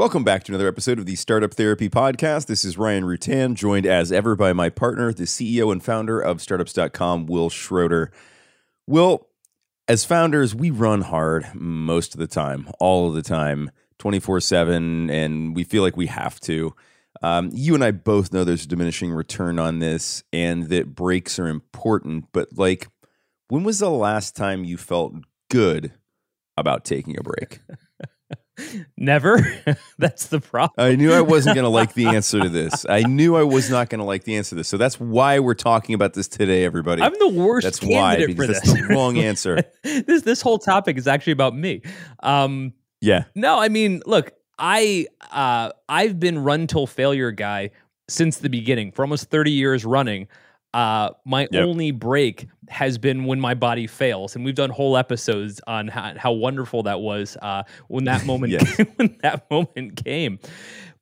Welcome back to another episode of the Startup Therapy Podcast. This is Ryan Rutan, joined as ever by my partner, the CEO and founder of startups.com, Will Schroeder. Will, as founders, we run hard most of the time, all of the time, 24 7, and we feel like we have to. Um, you and I both know there's a diminishing return on this and that breaks are important, but like, when was the last time you felt good about taking a break? Never. that's the problem. I knew I wasn't going to like the answer to this. I knew I was not going to like the answer to this. So that's why we're talking about this today, everybody. I'm the worst that's why, for because this. that's the wrong answer. this this whole topic is actually about me. Um, Yeah. no, I mean, look, I uh, I've been run till failure guy since the beginning for almost 30 years running. Uh, my Yep. only break has been when my body fails, and we've done whole episodes on how, how wonderful that was uh, when that moment Yes. when that moment came.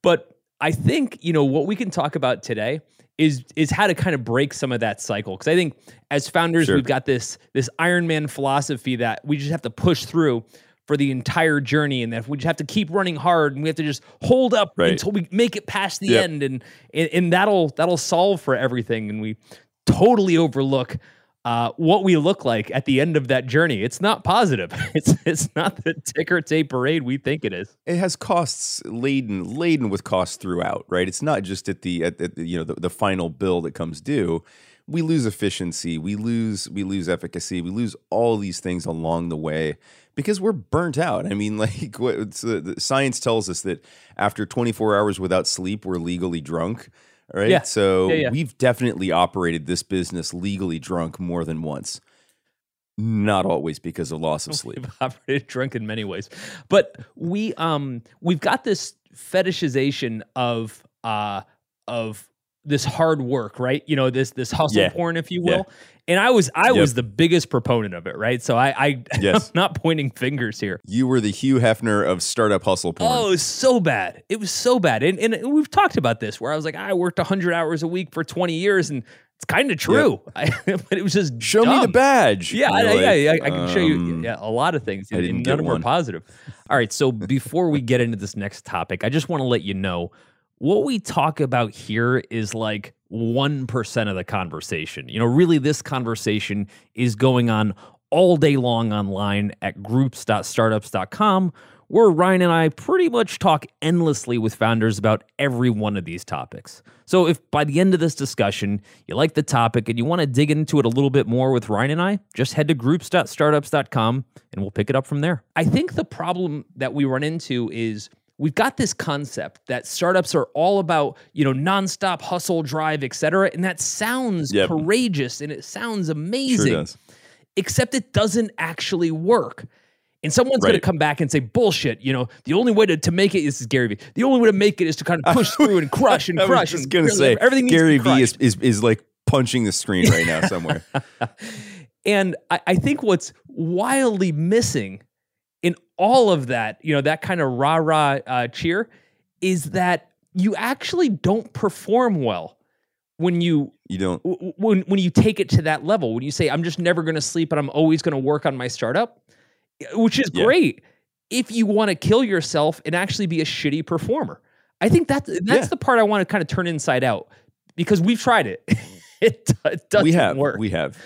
But I think you know what we can talk about today is is how to kind of break some of that cycle because I think as founders Sure. we've got this this Iron Man philosophy that we just have to push through for the entire journey and that we just have to keep running hard and we have to just hold up Right. until we make it past the Yep. end and, and and that'll that'll solve for everything and we totally overlook uh, what we look like at the end of that journey. It's not positive. It's it's not the ticker tape parade we think it is. It has costs laden laden with costs throughout, right? It's not just at the at, at the, you know the, the final bill that comes due. We lose efficiency, we lose we lose efficacy, we lose all these things along the way because we're burnt out. I mean, like uh, the science tells us that after 24 hours without sleep, we're legally drunk. Right. Yeah. So Yeah, yeah. we've definitely operated this business legally drunk more than once. Not always because of loss of sleep. We've operated drunk in many ways, but we um we've got this fetishization of uh of this hard work, right? You know this this hustle Yeah. porn, if you Yeah. will. And I was I Yep. was the biggest proponent of it, right? So I I Yes. I'm not pointing fingers here. You were the Hugh Hefner of startup hustle porn. Oh, it was so bad. It was so bad. And, and we've talked about this where I was like, I worked 100 hours a week for 20 years, and it's kind of true. I, but it was just Show me the badge. Yeah, I, yeah, like, yeah, I can show you um, yeah, a lot of things, I and, didn't and get none of them are positive. All right, so before we get into this next topic, I just want to let you know what we talk about here is like 1% of the conversation. You know, really, this conversation is going on all day long online at groups.startups.com, where Ryan and I pretty much talk endlessly with founders about every one of these topics. So, if by the end of this discussion you like the topic and you want to dig into it a little bit more with Ryan and I, just head to groups.startups.com and we'll pick it up from there. I think the problem that we run into is we've got this concept that startups are all about, you know, nonstop hustle, drive, et cetera. And that sounds Yep. courageous and it sounds Sure amazing does. except it doesn't actually work. And someone's going to come back and say, bullshit, you know, the only way to, to make it, this is Gary Vee, the only way to make it is to kind of push through and crush and I was crush. just gonna say everything to Gary be V is, is is like punching the screen right now somewhere. And I, I think what's wildly missing in all of that, you know, that kind of rah rah uh, cheer is that you actually don't perform well when you You don't. w- when when you take it to that level when you say i'm just never going to sleep and i'm always going to work on my startup which is Yeah. great if you want to kill yourself and actually be a shitty performer i think that's that's Yeah. the part i want to kind of turn inside out because we've tried it it, it doesn't we have. work We have.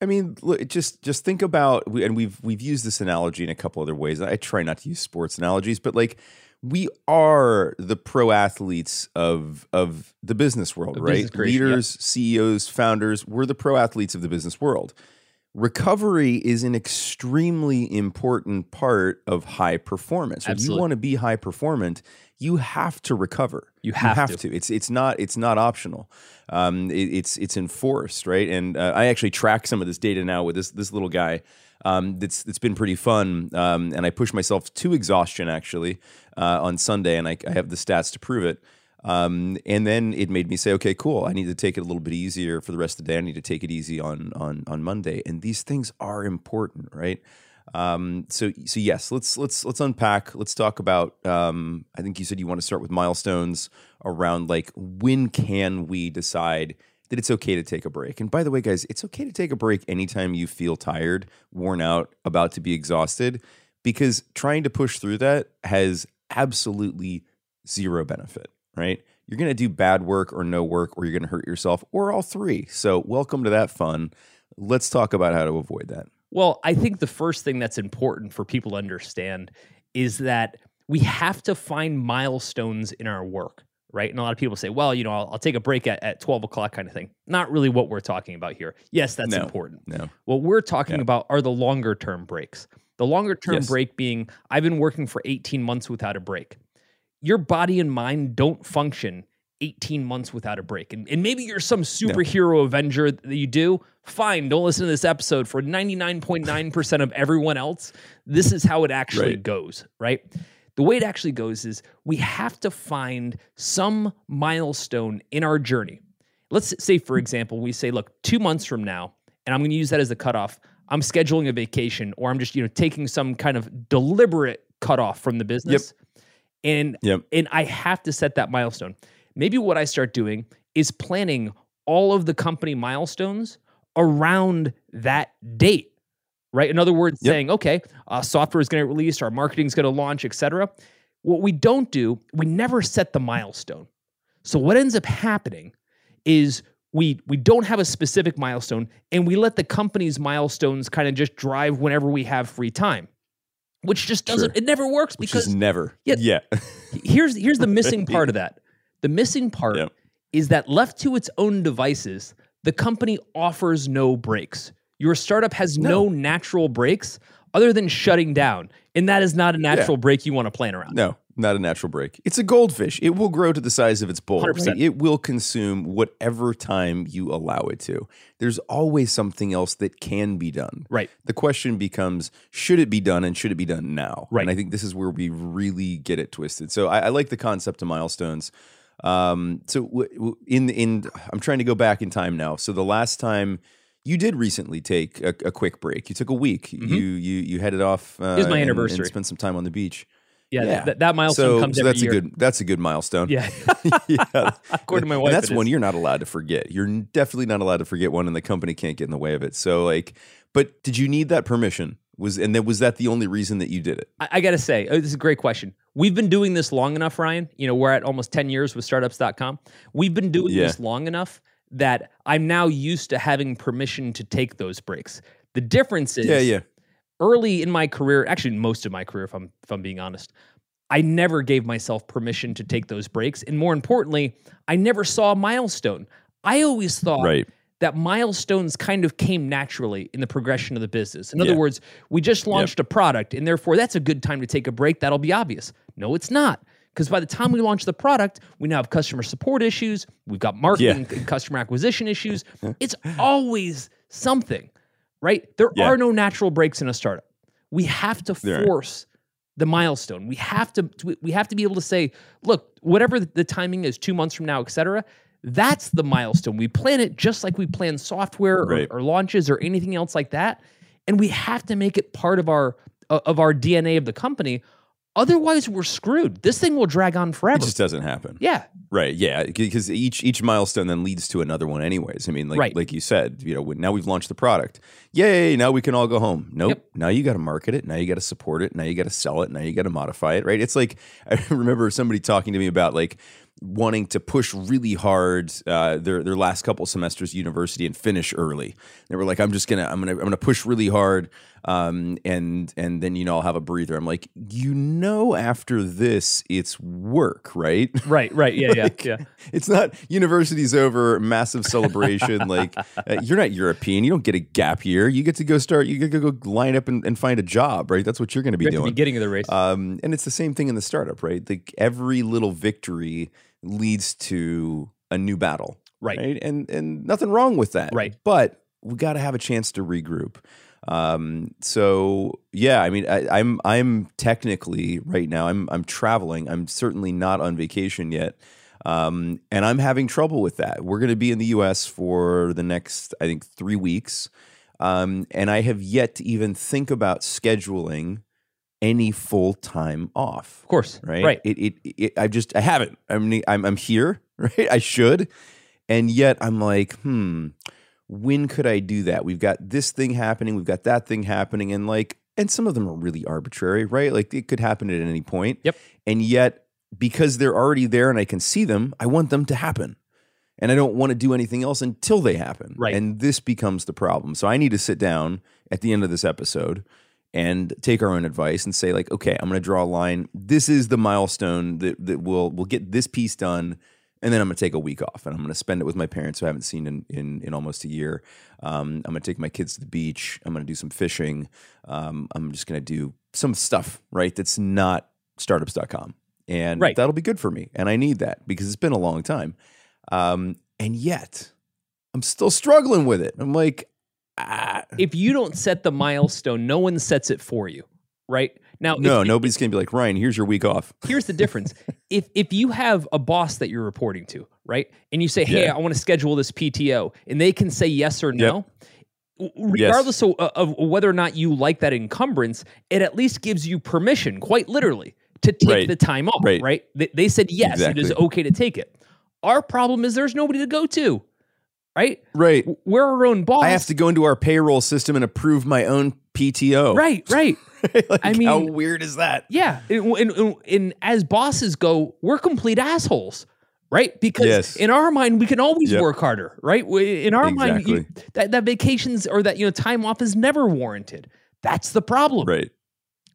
I mean, look, just just think about, we- and we've we've used this analogy in a couple other ways. I try not to use sports analogies, but like we are the pro athletes of of the business world, Of right? business. Leaders, CEOs, founders. We're the pro athletes of the business world. Recovery is an extremely important part of high performance. If you want to be high performant, you have to recover. You have to. to. It's it's not it's not optional. Um, it- it's it's enforced, right? And uh, I actually track some of this data now with this this little guy. Um, that's that's been pretty fun. Um, and I push myself to exhaustion actually uh, on Sunday, and I, I have the stats to prove it. Um, and then it made me say, okay, cool. I need to take it a little bit easier for the rest of the day. I need to take it easy on on on Monday. And these things are important, right? Um, so so yes, let's let's let's unpack. Let's talk about. Um, I think you said you want to start with milestones around like when can we decide that it's okay to take a break. And by the way, guys, it's okay to take a break anytime you feel tired, worn out, about to be exhausted, because trying to push through that has absolutely zero benefit, right? You're going to do bad work or no work, or you're going to hurt yourself, or all three. So, welcome to that fun. Let's talk about how to avoid that. Well, I think the first thing that's important for people to understand is that we have to find milestones in our work, right? And a lot of people say, well, you know, I'll, I'll take a break at, at 12 o'clock kind of thing. Not really what we're talking about here. Yes, that's No. important. No. What we're talking Yeah. about are the longer term breaks. The longer term Yes. break being, I've been working for 18 months without a break. Your body and mind don't function 18 months without a break. And, and maybe you're some superhero avenger that you do. Fine, don't listen to this episode. For 99.9% of everyone else, this is how it actually Right. goes, right? The way it actually goes is we have to find some milestone in our journey. Let's say, for example, we say, look, two months from now, and I'm going to use that as a cutoff. I'm scheduling a vacation, or I'm just, you know, taking some kind of deliberate cutoff from the business. And Yep. and I have to set that milestone. Maybe what I start doing is planning all of the company milestones around that date. Right? In other words, Yep. saying, okay, uh, software is going to release, our marketing is going to launch, etc. What we don't do, we never set the milestone. So what ends up happening is we we don't have a specific milestone and we let the company's milestones kind of just drive whenever we have free time. Which just doesn't Sure. it never works because never. Yeah. Yeah. here's here's the missing part of that. The missing part Yep. is that left to its own devices, the company offers no breaks. Your startup has no, No. natural breaks other than shutting down, and that is not a natural break you want to plan around. No, not a natural break. It's a goldfish. It will grow to the size of its bowl. 100%. right? It will consume whatever time you allow it to. There's always something else that can be done. Right. The question becomes should it be done and should it be done now? Right. And I think this is where we really get it twisted. So I, I like the concept of milestones. Um, so w- w- in in I'm trying to go back in time now. So the last time you did recently take a, a quick break. You took a week. You you you headed off. Uh, Mm-hmm. was my and- anniversary. And spent some time on the beach. Yeah, Yeah. That, that milestone So, comes so that's year. a good that's a good milestone. yeah. yeah. According to my wife And that's one is. you're not allowed to forget. You're definitely not allowed to forget one, and the company can't get in the way of it. So, like, but did you need that permission? Was and then was that the only reason that you did it? I, I got to say, oh, this is a great question. We've been doing this long enough, Ryan. You know, we're at almost 10 years with startups.com. We've been doing Yeah. this long enough that I'm now used to having permission to take those breaks. The difference is Yeah, yeah. Early in my career, actually most of my career, if I'm if I'm being honest, I never gave myself permission to take those breaks. And more importantly, I never saw a milestone. I always thought Right. that milestones kind of came naturally in the progression of the business. In other Yeah. words, we just launched a product and therefore that's a good time to take a break. That'll be obvious. No, it's not. Because by the time we launch the product, we now have customer support issues, we've got marketing and customer acquisition issues. It's always something, right? There Yeah. are no natural breaks in a startup. We have to force the milestone. We have to we have to be able to say, look, whatever the timing is, two months from now, et cetera, that's the milestone. We plan it just like we plan software or, Right. or launches or anything else like that, and we have to make it part of our of our DNA of the company. Otherwise, we're screwed. This thing will drag on forever. It just doesn't happen. yeah, Right. Yeah. Because each each milestone then leads to another one, anyways. I mean, like Right. like you said, you know, now we've launched the product. Yay! Now we can all go home. Nope. Yep. Now you got to market it. Now you got to support it. Now you got to sell it. Now you got to modify it. Right. It's like I remember somebody talking to me about like wanting to push really hard uh, their their last couple semesters at university and finish early. They were like, I'm just gonna I'm gonna I'm gonna push really hard, um, and and then you know I'll have a breather. I'm like, you know, after this, it's work, right? right, right, yeah, yeah, Like, yeah. It's not university's over, massive celebration. like uh, you're not European. You don't get a gap year. You get to go start. You get to go line up and, and find a job, right? That's what you're going to be You're doing. beginning of the race. Um, and it's the same thing in the startup, right? Like every little victory leads to a new battle, Right. And and nothing wrong with that, Right. But we got to have a chance to regroup. Um, so yeah, I mean, I, I'm I'm technically right now. I'm I'm traveling. I'm certainly not on vacation yet. Um, and I'm having trouble with that. We're going to be in the U.S. for the next, I think, three weeks, um, and I have yet to even think about scheduling any full time off. of course, Right. right. It, it, it, I just, I haven't. I mean, I'm, I'm here, right? I should. And yet I'm like, hmm, when could I do that? We've got this thing happening. We've got that thing happening. And like, and some of them are really arbitrary, right? Like it could happen at any point. Yep. And yet because they're already there and I can see them, I want them to happen. And I don't want to do anything else until they happen. Right. And this becomes the problem. So I need to sit down at the end of this episode and take our own advice and say, like, okay, I'm going to draw a line. This is the milestone that, that will will get this piece done. And then I'm going to take a week off and I'm going to spend it with my parents who I haven't seen in, in, in almost a year. Um, I'm going to take my kids to the beach. I'm going to do some fishing. Um, I'm just going to do some stuff, right? That's not startups.com. And Right. that'll be good for me. And I need that because it's been a long time. Um, and yet I'm still struggling with it. I'm like, ah, If you don't set the milestone, no one sets it for you, right? Now, no, if- nobody's going to be like, Ryan, here's your week off. here's the difference. if if you have a boss that you're reporting to, right, and you say, "Hey, Yeah. I want to schedule this PTO," and they can say yes or no, w- regardless of, of whether or not you like that encumbrance, it at least gives you permission, quite literally, to take Right. the time off. Right? Right. They, they said yes, it is okay to take it. Our problem is there's nobody to go to, right? Right. We're our own boss. I have to go into our payroll system and approve my own PTO. Right, right. Like, I mean, how weird is that? Yeah, and, and, and- as bosses go, we're complete assholes, right? Because Yes. in our mind, we can always Yep. work harder, right? In our mind, you, that that vacations or that you know time off is never warranted. That's the problem. Right.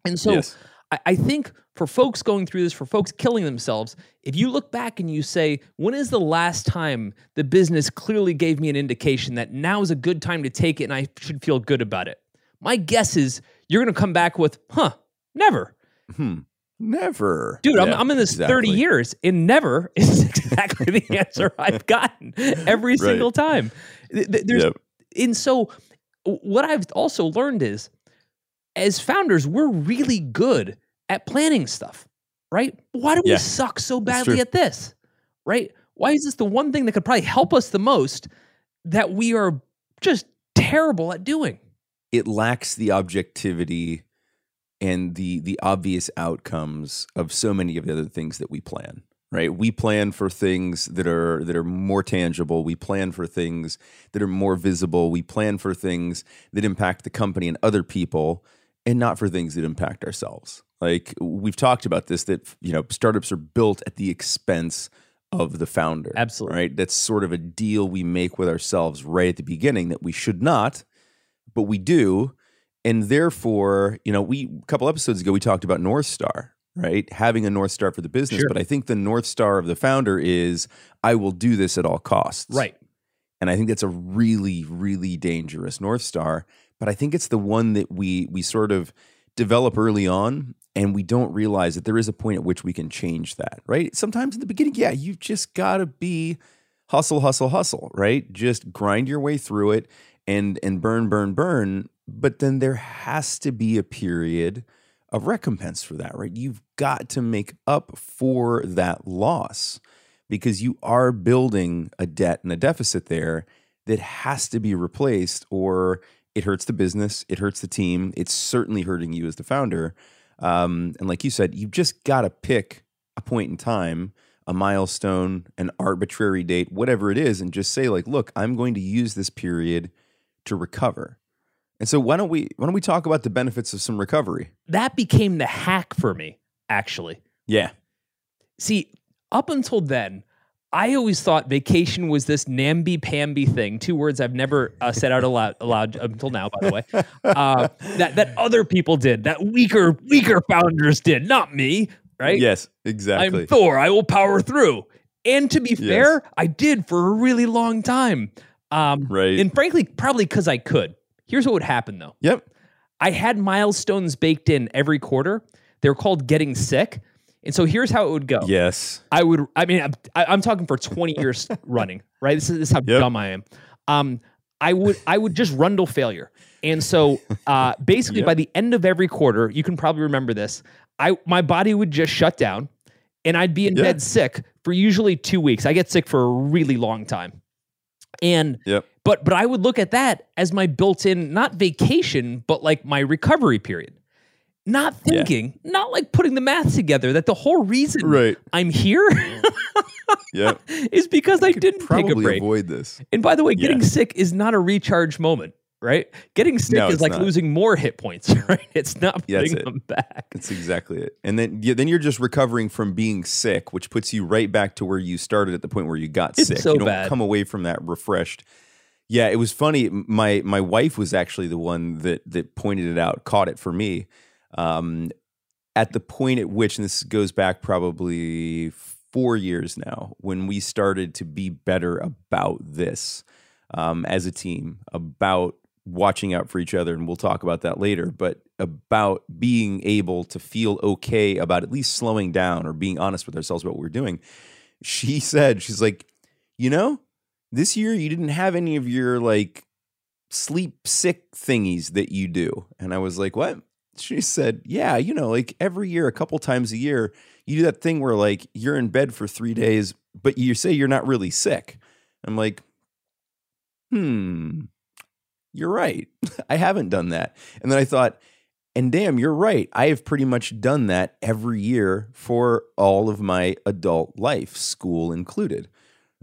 And so Yes. I, I think for folks going through this, for folks killing themselves, if you look back and you say, when is the last time the business clearly gave me an indication that now is a good time to take it and I should feel good about it? My guess is you're going to come back with, huh, never. Hmm. Never. Dude, I'm, I'm in this 30 years and never is exactly the answer I've gotten every single time. Th- th- There's, Yep. And so, what I've also learned is as founders, we're really good at planning stuff, right? Why do we suck so badly at this, right? Why is this the one thing that could probably help us the most that we are just terrible at doing? It lacks the objectivity and the the obvious outcomes of so many of the other things that we plan. Right? We plan for things that are that are more tangible. We plan for things that are more visible. We plan for things that impact the company and other people and not for things that impact ourselves. Like we've talked about this that you know startups are built at the expense of the founder. Absolutely. Right? That's sort of a deal we make with ourselves right at the beginning that we should not, but we do. And therefore, you know, we a couple episodes ago we talked about North Star, right? Having a North Star for the business, Sure. but I think the North Star of the founder is I will do this at all costs. Right. And I think that's a really, really dangerous North Star. But I think it's the one that we we sort of develop early on and we don't realize that there is a point at which we can change that, right? Sometimes in the beginning, yeah, you've just gotta be hustle, hustle, hustle, right? Just grind your way through it and and burn, burn, burn. But then there has to be a period of recompense for that, right? You've got to make up for that loss because you are building a debt and a deficit there that has to be replaced or it hurts the business, it hurts the team, it's certainly hurting you as the founder. Um, and like you said, you've just got to pick a point in time, a milestone, an arbitrary date, whatever it is, and just say, like, look, I'm going to use this period to recover. And so why don't we why don't we talk about the benefits of some recovery? That became the hack for me, actually. Yeah. See, up until then, I always thought vacation was this namby-pamby thing. Two words I've never uh, said out aloud, aloud until now, by the way. Uh, that that other people did, that weaker weaker founders did, not me. Right? Yes, exactly. I'm Thor. I will power through. And to be Yes. fair, I did for a really long time. Um, Right. And frankly, probably because I could. Here's what would happen though. yep. I had milestones baked in every quarter. They're called getting sick. And so here's how it would go. Yes. I would, I mean, I'm, I'm talking for 20 years running, right? This is, this is how Yep. dumb I am. Um, I would, I would just rundle failure. And so uh, basically Yep. by the end of every quarter, you can probably remember this, I, my body would just shut down and I'd be in Yeah. bed sick for usually two weeks. I get sick for a really long time. And Yep. but but I would look at that as my built-in not vacation, but like my recovery period. Not Yeah. thinking, not like putting the math together that the whole reason Right. I'm here Yep. is because I didn't take a Probably break. avoid this. And by the way, getting Yeah. sick is not a recharge moment. right? Getting sick No, is like not. losing more hit points, right? It's not Yeah, putting it. them back. That's exactly it. And then yeah, then you're just recovering from being sick, which puts you right back to where you started at the point where you got It's sick. so you don't bad. come away from that refreshed. Yeah, it was funny. My my wife was actually the one that that pointed it out, caught it for me. Um, at the point at which, and this goes back probably four years now, when we started to be better about this um, as a team, about watching out for each other, and we'll talk about that later, but about being able to feel okay about at least slowing down or being honest with ourselves about what we're doing. She said, she's like, you know, this year you didn't have any of your like sleep sick thingies that you do. And I was like, what? She said, yeah, you know, like every year, a couple times a year, you do that thing where like you're in bed for three days, but you say you're not really sick. I'm like, hmm, you're right. I haven't done that. And then I thought, and damn, you're right. I have pretty much done that every year for all of my adult life, school included.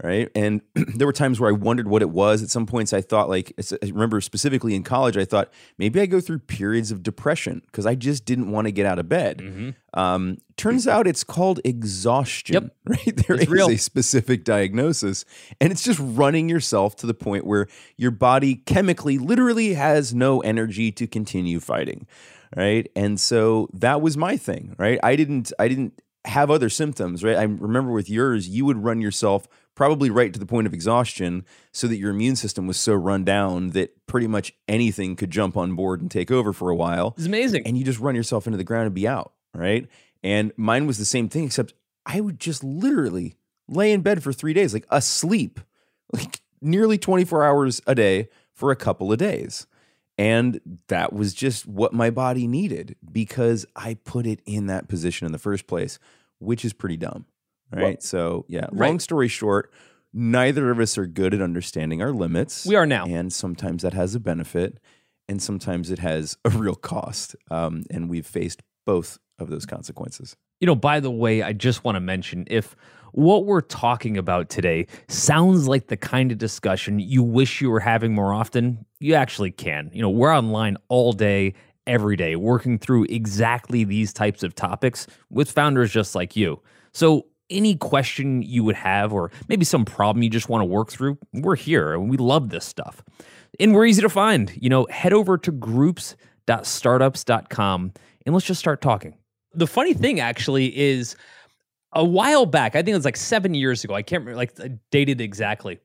Right. And there were times where I wondered what it was. At some points, I thought, like, I remember specifically in college, I thought maybe I go through periods of depression because I just didn't want to get out of bed. Mm-hmm. Um, turns out it's called exhaustion. Yep. Right. There It's is real. a specific diagnosis, and it's just running yourself to the point where your body chemically, literally, has no energy to continue fighting. Right. And so that was my thing. Right. I didn't. I didn't have other symptoms. Right. I remember with yours, you would run yourself probably right to the point of exhaustion so that your immune system was so run down that pretty much anything could jump on board and take over for a while It's amazing. and you just run yourself into the ground and be out, right? And mine was the same thing, except I would just literally lay in bed for three days, like asleep, like nearly 24 hours a day for a couple of days. And that was just what my body needed because I put it in that position in the first place, which is pretty dumb. Right. Well, so, yeah, right. long story short, neither of us are good at understanding our limits. we are now. And sometimes that has a benefit, and sometimes it has a real cost. Um, and we've faced both of those consequences. You know, by the way, I just want to mention if what we're talking about today sounds like the kind of discussion you wish you were having more often, you actually can. You know, we're online all day, every day, working through exactly these types of topics with founders just like you. So, any question you would have, or maybe some problem you just want to work through, we're here and we love this stuff. And we're easy to find. You know, head over to groups.startups.com and let's just start talking. The funny thing actually is a while back, I think it was like seven years ago, I can't remember, like dated exactly.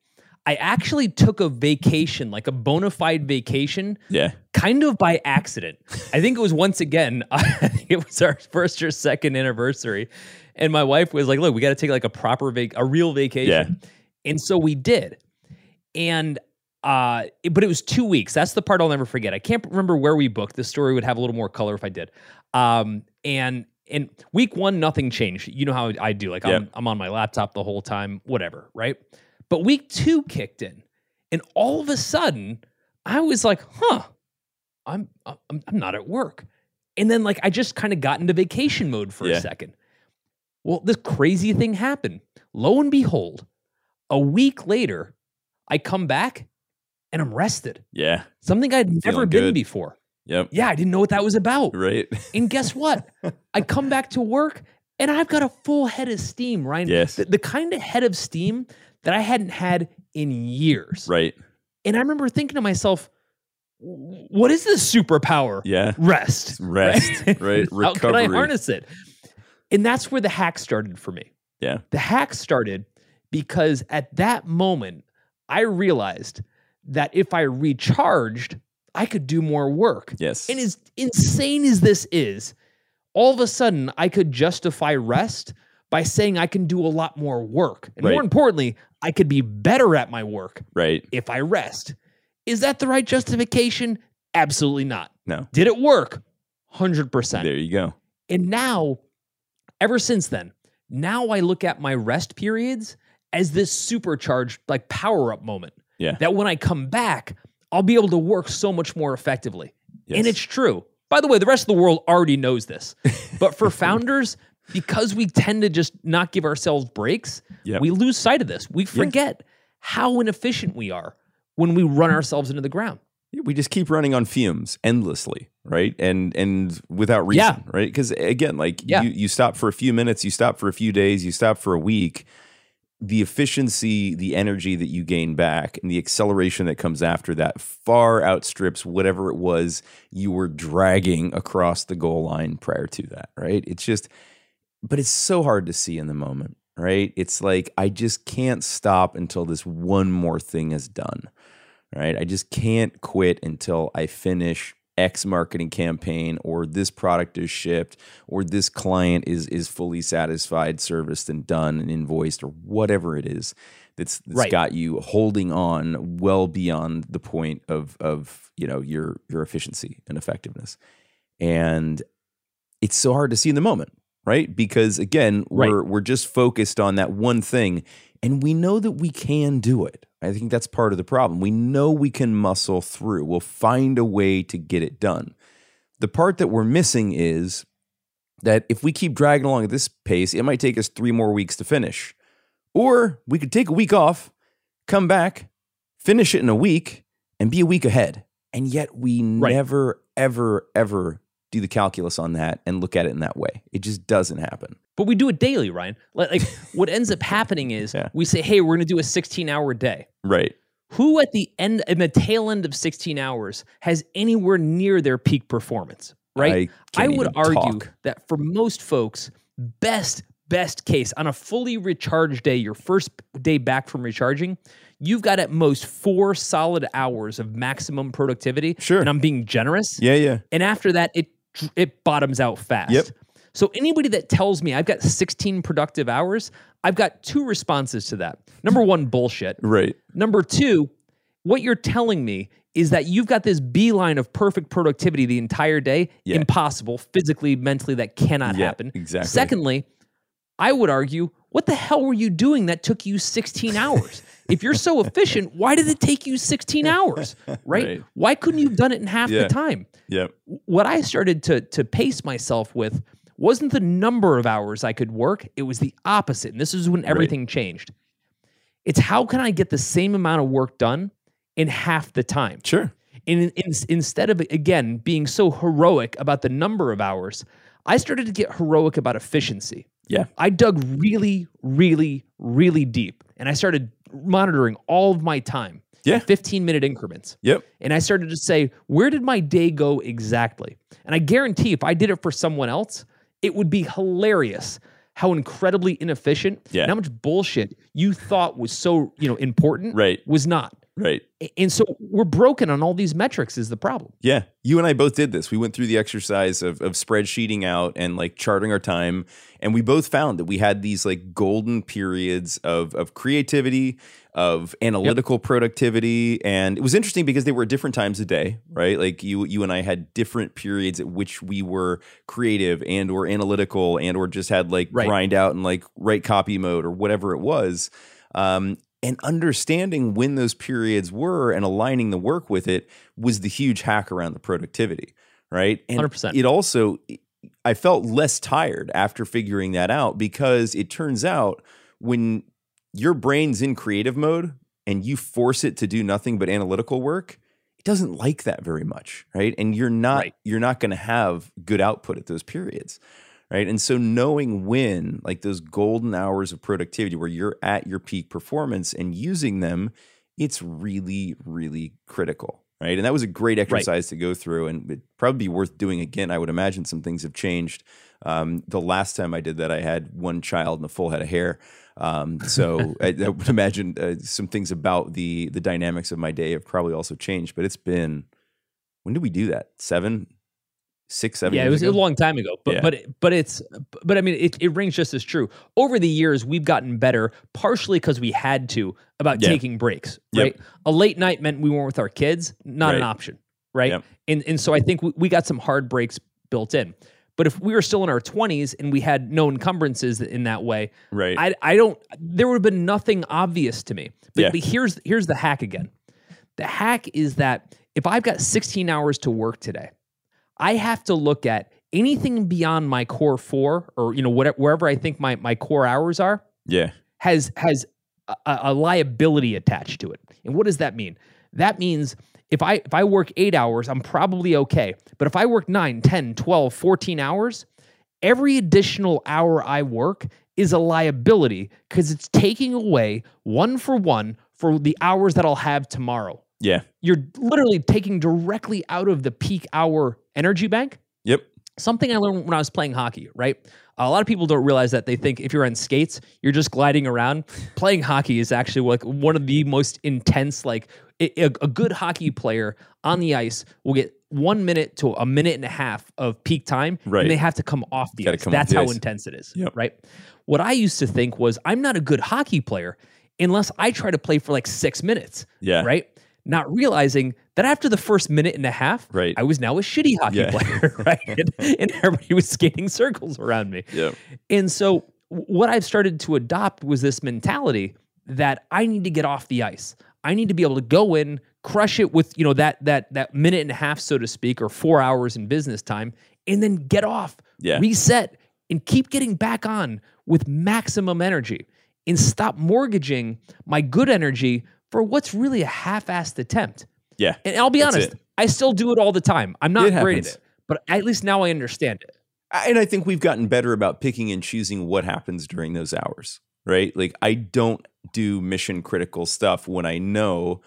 I actually took a vacation, like a bona fide vacation, Yeah. kind of by accident. I think it was once again, I think it was our first or second anniversary. And my wife was like, look, we got to take like a proper vac, a real vacation. Yeah. And so we did. And, uh, it- but it was two weeks. That's the part I'll never forget. I can't remember where we booked. The story would have a little more color if I did. Um, and, and week one, nothing changed. You know how I do. Like I'm, I'm on my laptop the whole time, whatever. Right. But week two kicked in. And all of a sudden, I was like, huh, I'm I'm, I'm not at work. And then like I just kind of got into vacation mode for Yeah. a second. Well, this crazy thing happened. Lo and behold, a week later, I come back and I'm rested. Yeah. Something I'd never Feeling been good. before. Yep. Yeah, I didn't know what that was about. Right. And guess what? I come back to work and I've got a full head of steam, Ryan. Yes. The, the kind of head of steam that I hadn't had in years. Right. And I remember thinking to myself, what is this superpower? Yeah. Rest. Rest. Right. How can I harness it? And that's where the hack started for me. Yeah. The hack started because at that moment, I realized that if I recharged, I could do more work. Yes. And as insane as this is, all of a sudden I could justify rest by saying I can do a lot more work. And Right. more importantly, I could be better at my work right. if I rest. Is that the right justification? Absolutely not. No. Did it work? 100%. There you go. And now, ever since then, now I look at my rest periods as this supercharged, like power up moment. Yeah. That when I come back, I'll be able to work so much more effectively. Yes. And it's true. By the way, the rest of the world already knows this. But for founders, because we tend to just not give ourselves breaks, Yep. we lose sight of this. We forget how inefficient we are when we run ourselves into the ground. We just keep running on fumes endlessly right? And and without reason Yeah. right? Because again like Yeah. you, you stop for a few minutes you stop for a few days you stop for a week the efficiency the energy that you gain back and the acceleration that comes after that far outstrips whatever it was you were dragging across the goal line prior to that right? It's just but it's so hard to see in the moment right? It's like i just can't stop until this one more thing is done right? I just can't quit until I finish X marketing campaign or this product is shipped or this client is is fully satisfied, serviced and done and invoiced or whatever it is that's, that's Right. got you holding on well beyond the point of of you know your your efficiency and effectiveness. And it's so hard to see in the moment, right? Because again, Right. we're we're just focused on that one thing and we know that we can do it. I think that's part of the problem. We know we can muscle through. We'll find a way to get it done. The part that we're missing is that if we keep dragging along at this pace, it might take us 3 more weeks to finish. Or we could take a week off, come back, finish it in a week and be a week ahead. And yet we Right. never ever ever do the calculus on that and look at it in that way. It just doesn't happen. But we do it daily, Ryan. Like, like what ends up happening is Yeah. we say, "Hey, we're going to do a 16-hour day." Right. Who at the end in the tail end of 16 hours has anywhere near their peak performance, right? I can't would argue talk. that for most folks, best best case on a fully recharged day, your first day back from recharging, you've got at most 4 solid hours of maximum productivity. Sure. And I'm being generous. Yeah, yeah. And after that, it it bottoms out fast. Yep. So anybody that tells me I've got 16 productive hours, I've got two responses to that. Number one, bullshit. Right. Number two, what you're telling me is that you've got this beeline of perfect productivity the entire day. Yeah. Impossible, physically, mentally, that cannot Yeah, happen. exactly. Secondly, I would argue, what the hell were you doing that took you 16 hours? if you're so efficient, why did it take you 16 hours? Right? Right. Why couldn't you have done it in half Yeah. the time? Yep. what I started to to pace myself with wasn't the number of hours I could work. It was the opposite. And this is when everything changed. It's how can I get the same amount of work done in half the time? Sure. And in, in- instead of again being so heroic about the number of hours, I started to get heroic about efficiency. Yeah. I dug really, really, really deep, and I started monitoring all of my time. Yeah. 15 minute increments. Yep. And I started to say, where did my day go exactly? And I guarantee if I did it for someone else, it would be hilarious how incredibly inefficient Yeah. and how much bullshit you thought was so, you know, important Right. was not. Right. And so we're broken on all these metrics is the problem. Yeah. You and I both did this. We went through the exercise of, of spreadsheeting out and like charting our time. And we both found that we had these like golden periods of, of creativity, of analytical productivity. And it was interesting because they were different times of day, right? Like you you and I had different periods at which we were creative and or analytical and or just had like Right. grind out and like write copy mode or whatever it was. Um, and understanding when those periods were and aligning the work with it was the huge hack around the productivity, right? And 100%. it also, I felt less tired after figuring that out because it turns out when your brain's in creative mode and you force it to do nothing but analytical work, it doesn't like that very much, right? And you're not Right. you're not going to have good output at those periods right? And so knowing when, like those golden hours of productivity where you're at your peak performance and using them, it's really, really critical, right? And that was a great exercise to go through, and it'd probably be worth doing again. I would imagine some things have changed. Um, the last time I did that, I had one child and a full head of hair. Um, so I, I would imagine uh, some things about the the dynamics of my day have probably also changed. But it's been when did we do that? Seven, six, seven. yeah, it was ago? a long time ago, but Yeah. but but it's but I mean it, it rings just as true. Over the years, we've gotten better, partially because we had to about Yeah. taking breaks. Yep. Right, a late night meant we weren't with our kids, not an option. Right, Yep. and and so I think we, we got some hard breaks built in. But if we were still in our twenties and we had no encumbrances in that way, right. I I don't. There would have been nothing obvious to me. But, Yeah. but here's here's the hack again. The hack is that if I've got 16 hours to work today, I have to look at anything beyond my core four, or you know whatever wherever I think my my core hours are yeah. has has a, a liability attached to it. And what does that mean? That means if I if I work 8 hours, I'm probably okay. But if I work 9, 10, 12, 14 hours, every additional hour I work is a liability cuz it's taking away one for one for the hours that I'll have tomorrow. Yeah. You're literally taking directly out of the peak hour energy bank Yep. something I learned when I was playing hockey, right? A lot of people don't realize that they think if you're on skates, you're just gliding around. Playing hockey is actually like one of the most intense. Like a, a good hockey player on the ice will get one minute to a minute and a half of peak time, Right. and they have to come off the Gotta ice. That's the how ice. intense it is, Yep. right? What I used to think was I'm not a good hockey player unless I try to play for like six minutes, Yeah. right? Not realizing that after the first minute and a half, Right. I was now a shitty hockey Yeah. player, right? and, everybody was skating circles around me. Yeah. And so, what I've started to adopt was this mentality that I need to get off the ice. I need to be able to go in, crush it with you know that that that minute and a half, so to speak, or four hours in business time, and then get off, Yeah. reset, and keep getting back on with maximum energy, and stop mortgaging my good energy for what's really a half-assed attempt. Yeah. And I'll be honest, it. I still do it all the time. I'm not It great at it, but at least now I understand it. And I think we've gotten better about picking and choosing what happens during those hours, right? Like I don't do mission critical stuff when I know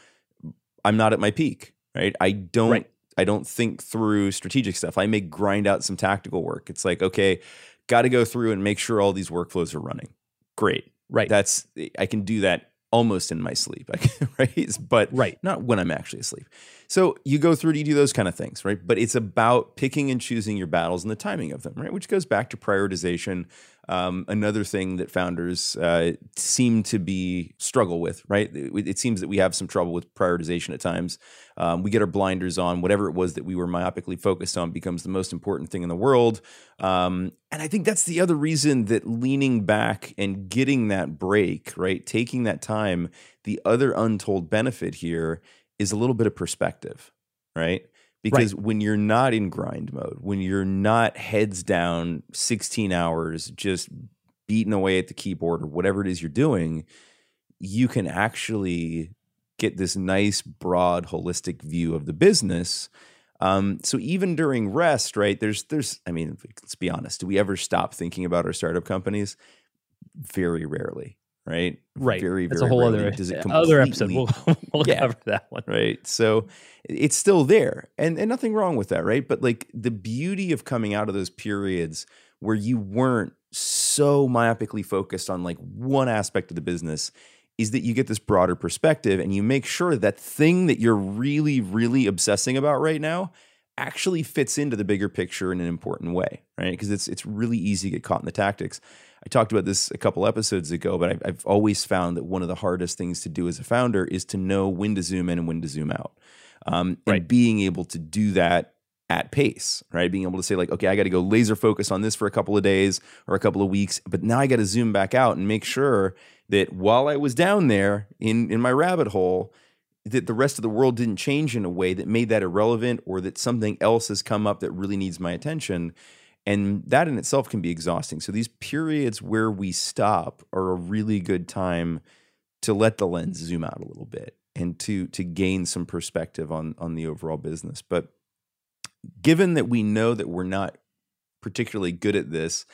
I'm not at my peak, right? I don't Right. I don't think through strategic stuff. I may grind out some tactical work. It's like, okay, got to go through and make sure all these workflows are running. Great. Right. That's I can do that almost in my sleep, I can- right? But Right. not when I'm actually asleep. So you go through to do those kind of things, right? But it's about picking and choosing your battles and the timing of them, right? Which goes back to prioritization. Um, another thing that founders uh, seem to be struggle with, right? It, it seems that we have some trouble with prioritization at times. Um, we get our blinders on. Whatever it was that we were myopically focused on becomes the most important thing in the world. Um, and I think that's the other reason that leaning back and getting that break, right? Taking that time, the other untold benefit here is a little bit of perspective, right? Because when you're not in grind mode, when you're not heads down 16 hours just beating away at the keyboard or whatever it is you're doing, you can actually get this nice, broad, holistic view of the business. Um, so even during rest, right? There's, there's, I mean, let's be honest. Do we ever stop thinking about our startup companies? Very rarely, right? Right. Very, That's very a whole rarely other does it other episode. We'll, we'll Yeah. cover that one. right so it's still there and and nothing wrong with that right but like the beauty of coming out of those periods where you weren't so myopically focused on like one aspect of the business is that you get this broader perspective and you make sure that thing that you're really really obsessing about right now actually fits into the bigger picture in an important way right because it's it's really easy to get caught in the tactics I talked about this a couple episodes ago, but I've, I've always found that one of the hardest things to do as a founder is to know when to zoom in and when to zoom out. Um, Right. And being able to do that at pace, right? Being able to say, like, okay, I got to go laser focus on this for a couple of days or a couple of weeks, but now I got to zoom back out and make sure that while I was down there in, in my rabbit hole, that the rest of the world didn't change in a way that made that irrelevant or that something else has come up that really needs my attention. And that in itself can be exhausting. So these periods where we stop are a really good time to let the lens zoom out a little bit and to to gain some perspective on on the overall business. But given that we know that we're not particularly good at this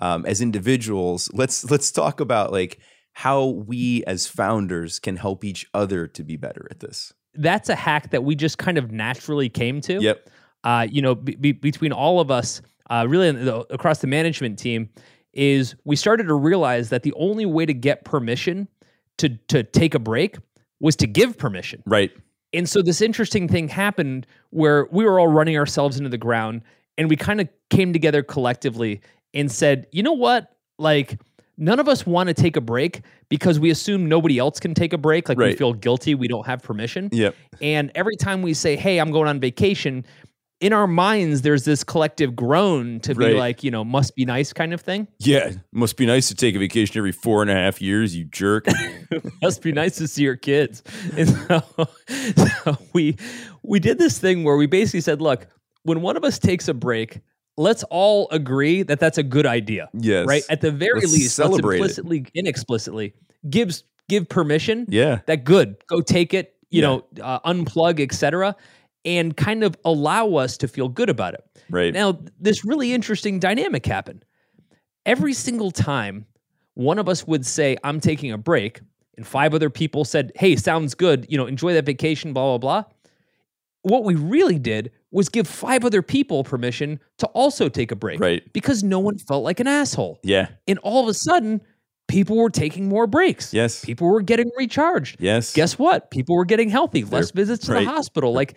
um, as individuals, let's let's talk about like how we as founders can help each other to be better at this. That's a hack that we just kind of naturally came to. Yep. uh, you know, be, be, between all of us, uh, really the, across the management team, is we started to realize that the only way to get permission to to take a break was to give permission. Right. And so this interesting thing happened where we were all running ourselves into the ground, and we kind of came together collectively and said, you know what, like. None of us want to take a break because we assume nobody else can take a break. Like we feel guilty, we don't have permission. Yep. And every time we say, "Hey, I'm going on vacation," in our minds there's this collective groan to be like, you know, must be nice kind of thing. Yeah. Must be nice to take a vacation every four and a half years, you jerk. must be nice to see your kids. And so, so we we did this thing where we basically said, "Look, when one of us takes a break, let's all agree that that's a good idea." yes. Right? At the very Let's least, celebrate it. let's implicitly inexplicitly gives give permission Yeah. that good. Go take it. you Yeah. know, uh, unplug, etc., and kind of allow us to feel good about it. Right. Now, this really interesting dynamic happened. Every single time one of us would say, I'm taking a break, and five other people said, Hey, sounds good, you know, enjoy that vacation, blah, blah, blah. What we really did was give five other people permission to also take a break. Right. Because no one felt like an asshole. yeah. And all of a sudden, people were taking more breaks. Yes. People were getting recharged. Yes. Guess what? People were getting healthy, less visits to right. the hospital. Like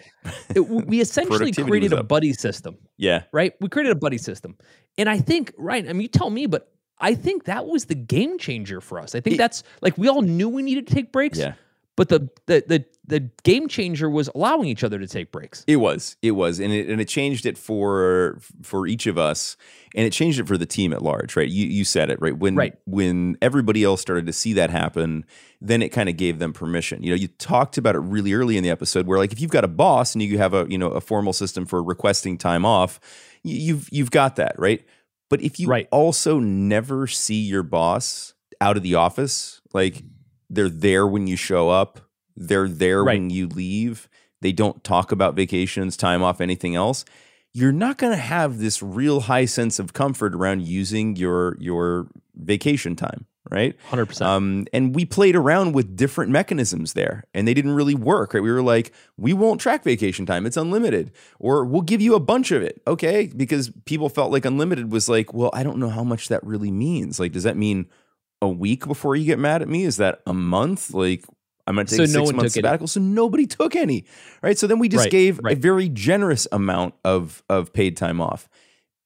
it, we essentially created a buddy system Yeah. right? We created a buddy system. And I think, right, I mean, you tell me, but I think that was the game changer for us. I think It- that's like we all knew we needed to take breaks, Yeah. but the, the the the game changer was allowing each other to take breaks. It was. It was, and it and it changed it for for each of us, and it changed it for the team at large. Right? You you said it right when Right. when everybody else started to see that happen. Then it kind of gave them permission. You know, you talked about it really early in the episode, where like if you've got a boss and you have a you know a formal system for requesting time off, you've you've got that right. But if you Right. also never see your boss out of the office, like they're there when you show up, they're there Right. when you leave, they don't talk about vacations, time off, anything else, you're not going to have this real high sense of comfort around using your your vacation time, right? 100%. Um, and we played around with different mechanisms there, and they didn't really work. Right? We were like, we won't track vacation time; it's unlimited, or we'll give you a bunch of it, okay? Because people felt like unlimited was like, well, I don't know how much that really means. Like, does that mean a week before you get mad at me? Is that a month? Like, I'm going to So take a six one month took any. sabbatical, so nobody took any, right? So then we just Right, gave a very generous amount of of paid time off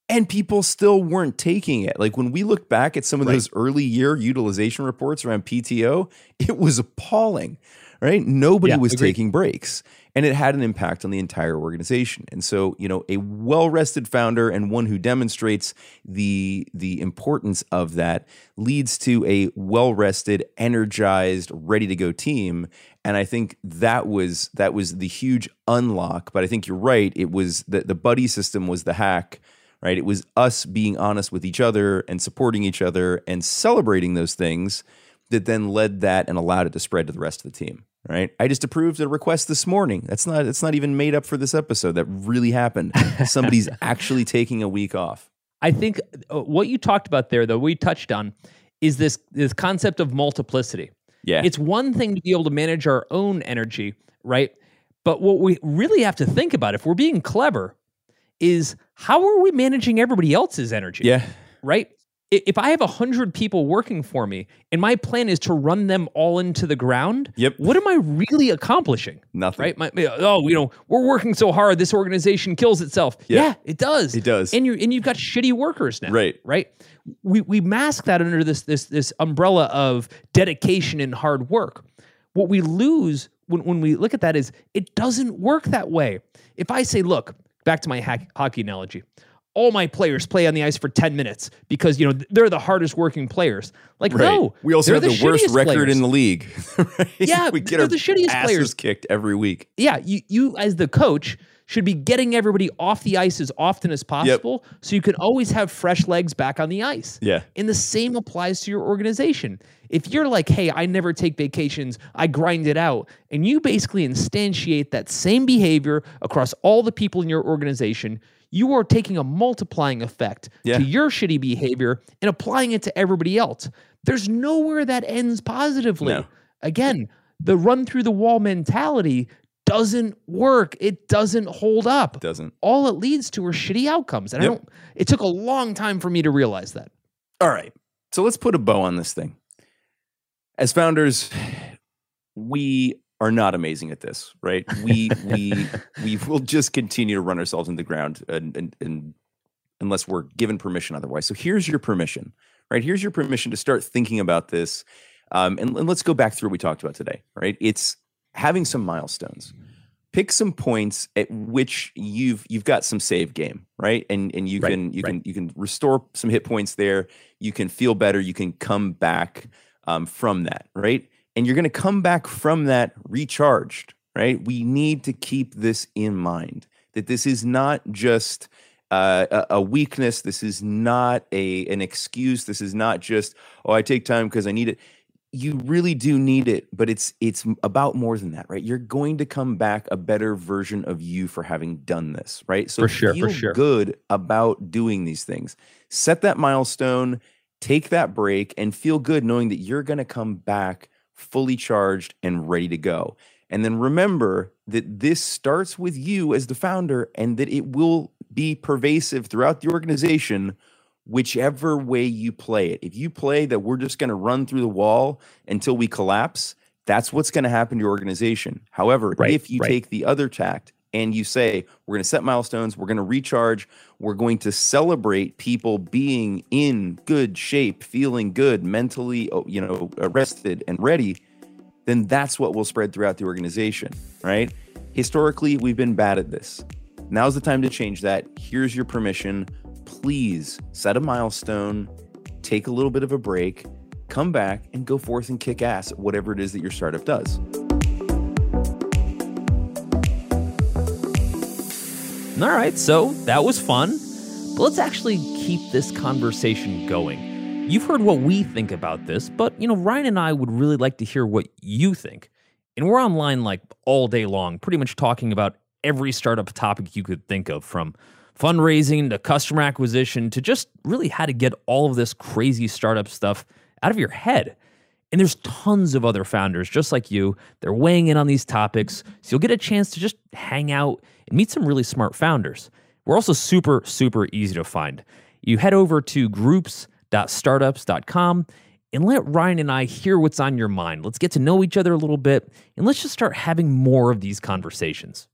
and people still weren't taking it. Like when we look back at some of Right. those early year utilization reports around PTO, it was appalling, right? Nobody Yeah, was agreed. taking breaks and it had an impact on the entire organization. And so, you know, a well-rested founder and one who demonstrates the the importance of that leads to a well-rested, energized, ready to go team. And I think that was that was the huge unlock, but I think you're right, it was the the buddy system was the hack right? It was us being honest with each other and supporting each other and celebrating those things that then led that and allowed it to spread to the rest of the team. Right. I just approved a request this morning. That's not it's not even made up for this episode. That really happened. Somebody's actually taking a week off. I think uh, what you talked about there, though, we touched on, is this this concept of multiplicity. Yeah. It's one thing to be able to manage our own energy, right? But what we really have to think about, if we're being clever, is how are we managing everybody else's energy? yeah. right? If I have a hundred people working for me and my plan is to run them all into the ground, Yep. what am I really accomplishing? Nothing. Right? My, oh, you know, we're working so hard, this organization kills itself. Yeah. Yeah, it does. It does. And you and you've got shitty workers now. Right. Right. We we mask that under this this this umbrella of dedication and hard work. What we lose when, when we look at that is it doesn't work that way. If I say, look, back to my hack, hockey analogy, all my players play on the ice for 10 minutes because you know they're the hardest working players. Like, Right. no. we also have the, worst record players. in the league. right? Yeah, we get our the shittiest asses players. kicked every week. yeah, you you as the coach should be getting everybody off the ice as often as possible so you can always have fresh legs back on the ice. Yeah. And the same applies to your organization. If you're like, "Hey, I never take vacations. I grind it out." And you basically instantiate that same behavior across all the people in your organization, you are taking a multiplying effect Yeah. to your shitty behavior and applying it to everybody else. There's nowhere that ends positively. No. Again, the run through the wall mentality doesn't work. It doesn't hold up. Doesn't. All it leads to are shitty outcomes. And Yep. I don't it took a long time for me to realize that. All right. So let's put a bow on this thing. As founders, we are not amazing at this, right? We we we will just continue to run ourselves into the ground and, and, and unless we're given permission otherwise. So here's your permission, right? Here's your permission to start thinking about this. Um, and, and let's go back through what we talked about today, right? It's having some milestones. Pick some points at which you've you've got some save game, right? And and you Right, can you right. can you can restore some hit points there. You can feel better. You can come back um, from that, right? And you're going to come back from that recharged, right? We need to keep this in mind that this is not just uh, a, a weakness. This is not a an excuse. This is not just oh I take time because I need it. you really do need it but it's it's about more than that right you're going to come back a better version of you for having done this right so for sure feel for sure good about doing these things set that milestone take that break and feel good knowing that you're going to come back fully charged and ready to go and then remember that this starts with you as the founder and that it will be pervasive throughout the organization whichever way you play it. If you play that we're just going to run through the wall until we collapse, that's what's going to happen to your organization. However, right, if you right. take the other tact and you say, we're going to set milestones, we're going to recharge, we're going to celebrate people being in good shape, feeling good, mentally, oh, you know, rested and ready, then that's what will spread throughout the organization, right? Historically, we've been bad at this. Now's the time to change that. Here's your permission please set a milestone, take a little bit of a break, come back and go forth and kick ass at whatever it is that your startup does. All right, so that was fun. But let's actually keep this conversation going. You've heard what we think about this, but you know, Ryan and I would really like to hear what you think. And we're online like all day long, pretty much talking about every startup topic you could think of from fundraising to customer acquisition to just really how to get all of this crazy startup stuff out of your head. And there's tons of other founders just like you. They're weighing in on these topics. So you'll get a chance to just hang out and meet some really smart founders. We're also super, super easy to find. You head over to groups.startups.com and let Ryan and I hear what's on your mind. Let's get to know each other a little bit and let's just start having more of these conversations.